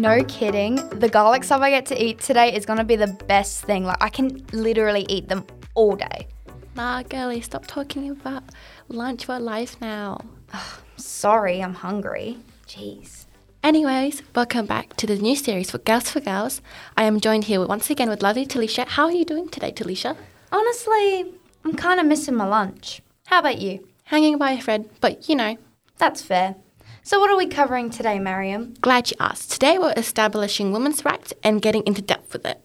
No kidding. The garlic stuff I get to eat today is gonna be the best thing. Like, I can literally eat them all day. Nah, girlie, stop talking about lunch for life now. Sorry, I'm hungry. Jeez. Anyways, welcome back to the new series for Girls for Girls. I am joined here once again with lovely Talisha. How are you doing today, Talisha? Honestly, I'm kind of missing my lunch. How about you? Hanging by a thread, but you know, That's fair. So, what are we covering today, Maryum? glad you asked. Today we're establishing women's rights and getting into depth with it.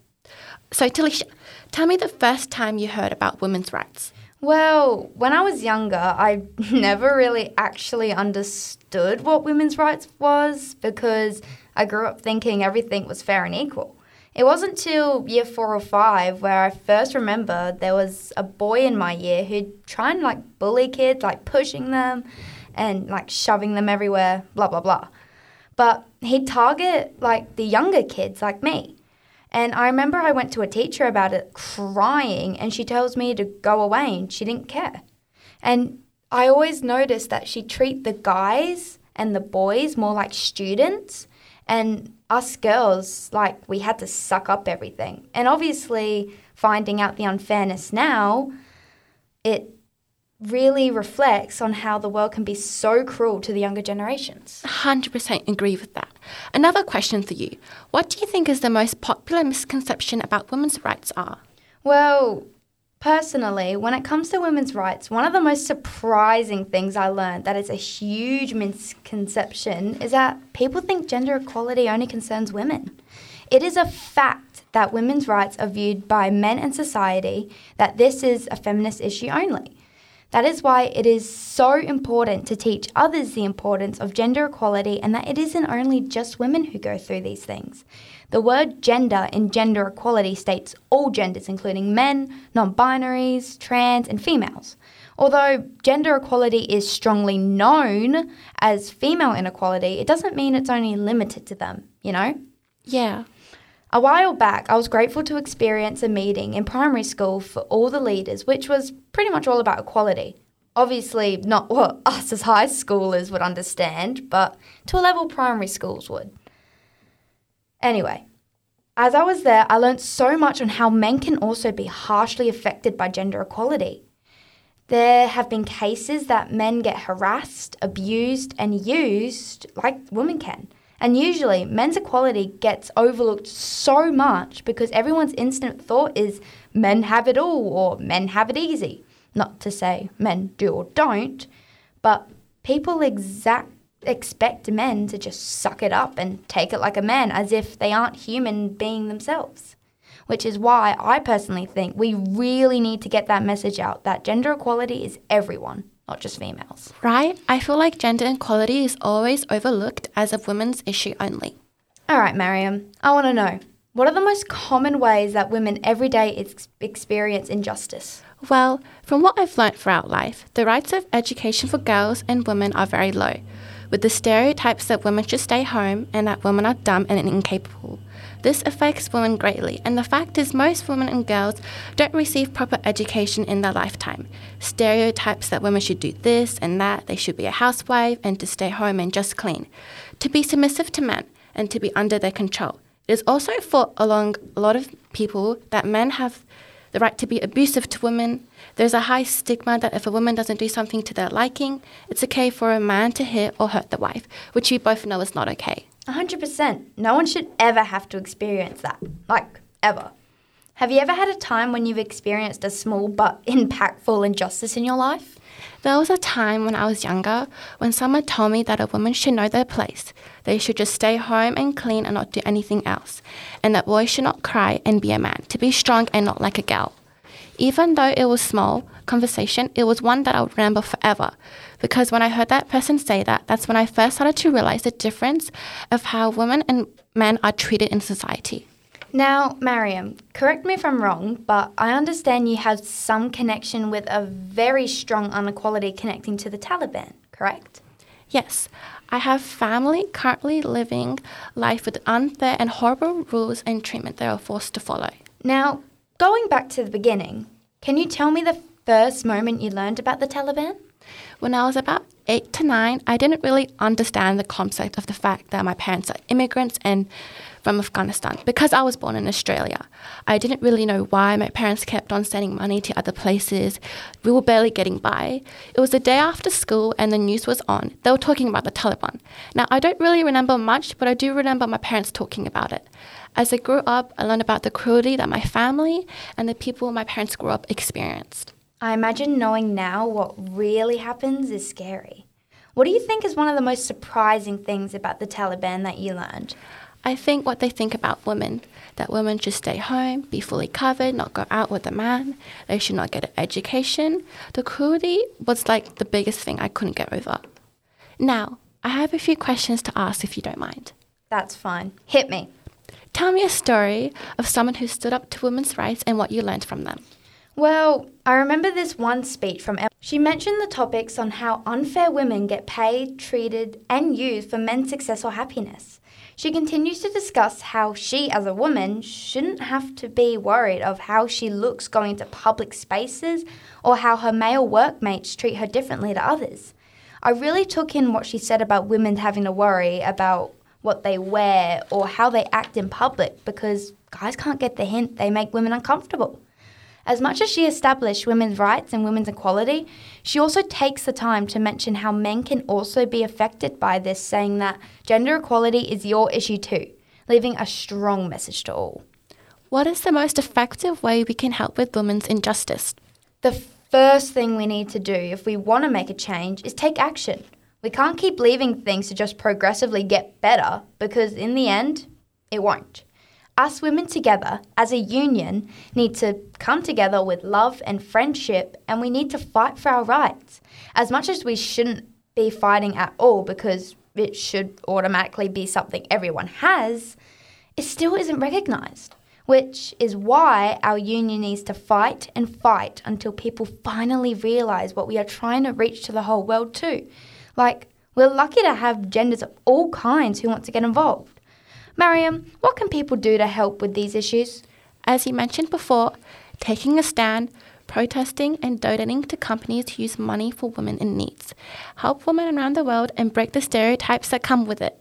So, Talisha, tell me the first time you heard about women's rights. Well, when I was younger, I never really actually understood what women's rights was because I grew up thinking everything was fair and equal. It wasn't till year four or five where I first remember there was a boy in my year who'd try and like bully kids, like pushing them and like shoving them everywhere, blah, blah, blah. But he'd target like the younger kids like me. And I remember I went to a teacher about it crying, and she tells me to go away, and she didn't care. And I always noticed that she treat the guys and the boys more like students, and us girls like we had to suck up everything. And obviously, finding out the unfairness now, it really reflects on how the world can be so cruel to the younger generations. 100% agree with that. Another question for you What do you think is the most popular misconception about women's rights are? Well, personally, when it comes to women's rights, one of the most surprising things I learned that is a huge misconception is that people think gender equality only concerns women. It is a fact that women's rights are viewed by men and society that this is a feminist issue only. That is why it is so important to teach others the importance of gender equality and that it isn't only just women who go through these things. The word gender in gender equality states all genders, including men, non binaries, trans, and females. Although gender equality is strongly known as female inequality, it doesn't mean it's only limited to them, you know? Yeah. A while back, I was grateful to experience a meeting in primary school for all the leaders, which was pretty much all about equality. Obviously, not what us as high schoolers would understand, but to a level primary schools would. Anyway, as I was there, I learnt so much on how men can also be harshly affected by gender equality. There have been cases that men get harassed, abused, and used like women can. And usually, men's equality gets overlooked so much because everyone's instant thought is men have it all or men have it easy. Not to say men do or don't, but people exact expect men to just suck it up and take it like a man as if they aren't human being themselves. Which is why I personally think we really need to get that message out that gender equality is everyone, not just females. Right? I feel like gender equality is always overlooked as a women's issue only. All right, Maryum, I want to know what are the most common ways that women every day ex- experience injustice? Well, from what I've learnt throughout life, the rights of education for girls and women are very low, with the stereotypes that women should stay home and that women are dumb and incapable. This affects women greatly, and the fact is, most women and girls don't receive proper education in their lifetime. Stereotypes that women should do this and that, they should be a housewife and to stay home and just clean, to be submissive to men and to be under their control. It is also thought along a lot of people that men have the right to be abusive to women. There's a high stigma that if a woman doesn't do something to their liking, it's okay for a man to hit or hurt the wife, which we both know is not okay. 100%. No one should ever have to experience that. Like, ever. Have you ever had a time when you've experienced a small but impactful injustice in your life? There was a time when I was younger when someone told me that a woman should know their place. They should just stay home and clean and not do anything else. And that boys should not cry and be a man, to be strong and not like a girl. Even though it was small conversation, it was one that I would remember forever. Because when I heard that person say that, that's when I first started to realize the difference of how women and men are treated in society. Now, Maryum, correct me if I'm wrong, but I understand you have some connection with a very strong inequality connecting to the Taliban, correct? Yes, I have family currently living life with unfair and horrible rules and treatment they are forced to follow. Now, going back to the beginning, can you tell me the first moment you learned about the Taliban? When I was about eight to nine, I didn't really understand the concept of the fact that my parents are immigrants and from Afghanistan because I was born in Australia. I didn't really know why my parents kept on sending money to other places. We were barely getting by. It was the day after school and the news was on. They were talking about the Taliban. Now, I don't really remember much, but I do remember my parents talking about it. As I grew up, I learned about the cruelty that my family and the people my parents grew up experienced. I imagine knowing now what really happens is scary. What do you think is one of the most surprising things about the Taliban that you learned? I think what they think about women that women should stay home, be fully covered, not go out with a man, they should not get an education. The cruelty was like the biggest thing I couldn't get over. Now, I have a few questions to ask if you don't mind. That's fine. Hit me. Tell me a story of someone who stood up to women's rights and what you learned from them. Well, I remember this one speech from Emma. She mentioned the topics on how unfair women get paid, treated, and used for men's success or happiness. She continues to discuss how she, as a woman, shouldn't have to be worried of how she looks going to public spaces or how her male workmates treat her differently to others. I really took in what she said about women having to worry about what they wear or how they act in public because guys can't get the hint they make women uncomfortable. As much as she established women's rights and women's equality, she also takes the time to mention how men can also be affected by this, saying that gender equality is your issue too, leaving a strong message to all. What is the most effective way we can help with women's injustice? The first thing we need to do if we want to make a change is take action. We can't keep leaving things to just progressively get better because in the end, it won't us women together as a union need to come together with love and friendship and we need to fight for our rights. As much as we shouldn't be fighting at all because it should automatically be something everyone has, it still isn't recognised. Which is why our union needs to fight and fight until people finally realise what we are trying to reach to the whole world, too. Like, we're lucky to have genders of all kinds who want to get involved. Maryum, what can people do to help with these issues? As you mentioned before, taking a stand, protesting, and donating to companies who use money for women in needs. Help women around the world and break the stereotypes that come with it.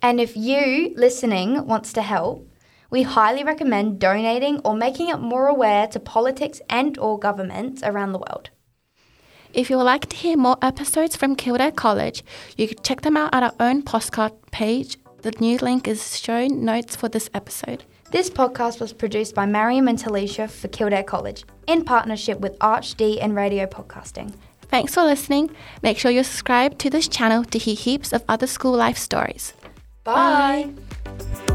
And if you, listening, wants to help, we highly recommend donating or making it more aware to politics and or governments around the world. If you would like to hear more episodes from Kildare College, you can check them out at our own postcard page the new link is shown notes for this episode. This podcast was produced by Maryum and Talisha for Kildare College in partnership with ArchD and Radio Podcasting. Thanks for listening. Make sure you subscribe to this channel to hear heaps of other school life stories. Bye. Bye.